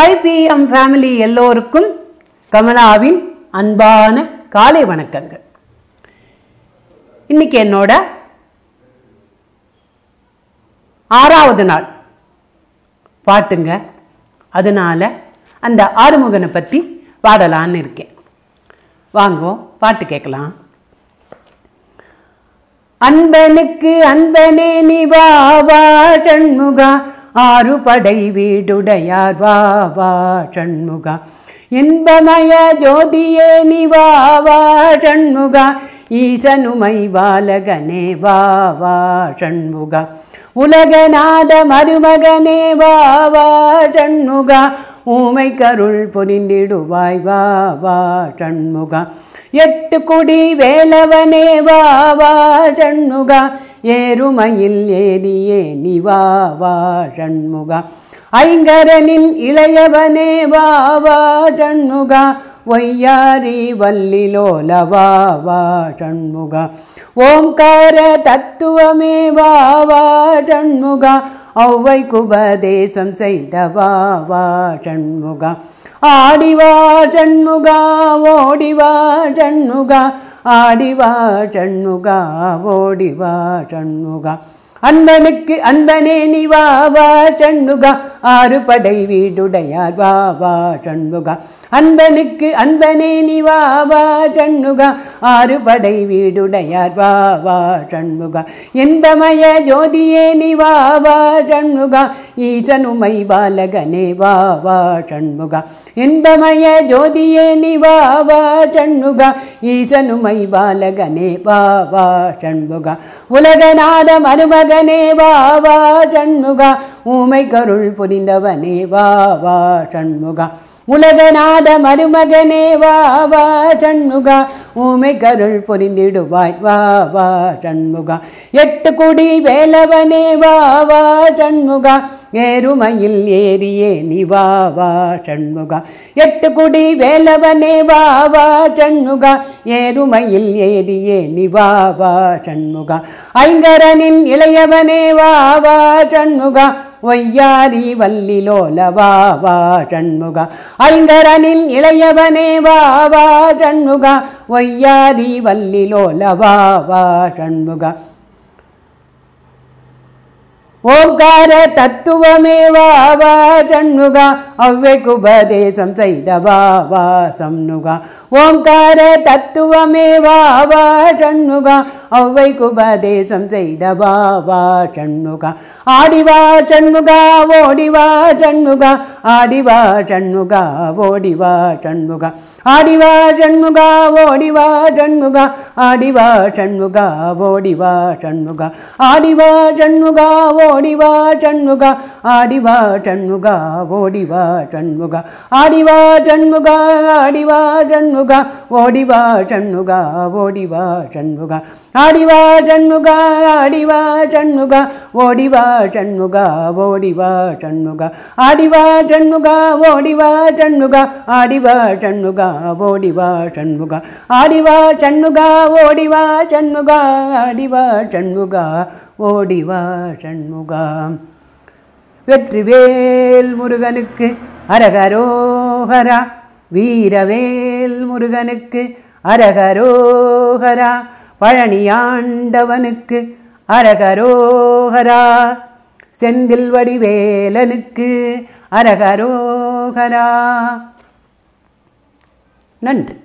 Five PM family எல்லோருக்கும் கமலாவின் அன்பான காலை வணக்கங்கள். இன்னைக்கு என்னோட ஆறாவது நாள். பாட்டுங்க. அதனால அந்த ஆறுமுகனை பற்றி பாடலான்னு இருக்கேன். வாங்கோ பாட்டு கேட்கலாம். அன்பனுக்கு அன்பனே நீ வா வா சண்முகா. ஆறு படை வீடுடையார் வாவா வா சண்முகா. இன்பமய ஜோதியே நிவாவா வா சண்முகா. ஈசனுமை பாலகனே வாவா வா சண்முகா. உலகநாத மருமகனே வாவா வா சண்முகா. ஊமை கருள் புரிந்திடுவாய் வாவா வா சண்முகா. எட்டு குடி வேலவனே வாவா வா சண்முகா. ஏறுமையில் ஏறியே நிவா வாழண்முகா ஐங்கரனின் இளையவனே வா வா ஒய்யாரி வல்லிலோலவா வா வா ஓம்கார தத்துவமே வா வா சண்முகா ஔவை குபதேசம் செய்தவா வா வா ஆடிவா சண்முகா ஓடிவா சண்முகா ஆடிவா சண்முகா ஓடிவா சண்முகா அன்பனுக்கு அன்பனே நீ வா வா சண்முகா ஆறு படை வீடுடையார் வா வா சண்முகா. அன்பனுக்கு அன்பனே நீ வா வா சண்முகா. ஆறு படை வீடுடையார் வா வா சண்முகா. இன்பமய ஜோதியே நீ வா வா சண்முகா. ஈசனுமை பாலகனே வா வா சண்முகா. இன்பமய ஜோதியே நீ வா வா சண்முகா. ஈசனுமை பாலகனே வா வா சண்முகா. உலகநாத மருமகனே வா வா சண்முகா. ஊமை கருள் புரிந்தவனே வா வா சண்முகா. உலகநாத மருமகனே வா வா சண்முகா. ஊமை கருள் பொரிந்திடுவாய் வா வா சண்முகா. எட்டு குடி வேலவனே வா வா சண்முகா. ஏறுமையில் ஏறியே நீ வா வா சண்முகா. எட்டு குடி வேலவனே வா வா சண்முகா. ஏறுமையில் ஏறியே நீ வா வா சண்முகா. ஐங்கரனின் இளையவனே வா வா சண்முகா. ஒய்யாரி வல்லிலோலவா வா ஷண்முகா. சண்முகா இளையவனே வா வா ஷண்முகா. ஒய்யாரி வல்லிலோலவா வா ஷண்முகா. ஓங்கார தத்துவமே வா வா ஷண்முகா. அவ்வைக்கு உபதேசம் செய்த வா வா சண்முகா ஓங்கார தத்துவமே வா வா சண்முகா அவ்வைக்கு உபதேசம் செய்த வா வா சண்முகா ஆடிவா சண்முகா ஓடிவா சண்முகா ஆடிவா சண்முகா ஓடிவா சண்முகா ஆடிவா சண்முகா ஓடிவா சண்முகா ஆடிவா சண்முகா ஓடிவா சண்முகா ஆடிவா சண்முகா ஓடிவா சண்முகா ஆடிவா சண்முகா ஓடிவா சண்முகா ஆடிவா சண்முகா ஆடிவா சண்முகா ஓடிவா சண்முகா ஓடிவா சண்முகா ஆடிவா சண்முகா ஆடிவா சண்முகா ஓடிவா சண்முகா ஓடிவா சண்முகா ஆடிவா சண்முகா ஓடிவா சண்முகா ஆடிவா சண்முகா ஓடிவா சண்முகா வெற்றிவேல் முருகனுக்கு அரகரோஹரா வீரவேல் முருகனுக்கு அரகரோஹரா பழனியாண்டவனுக்கு அரகரோஹரா செந்தில் வடிவேலனுக்கு அரகரோஹரா நன்றி.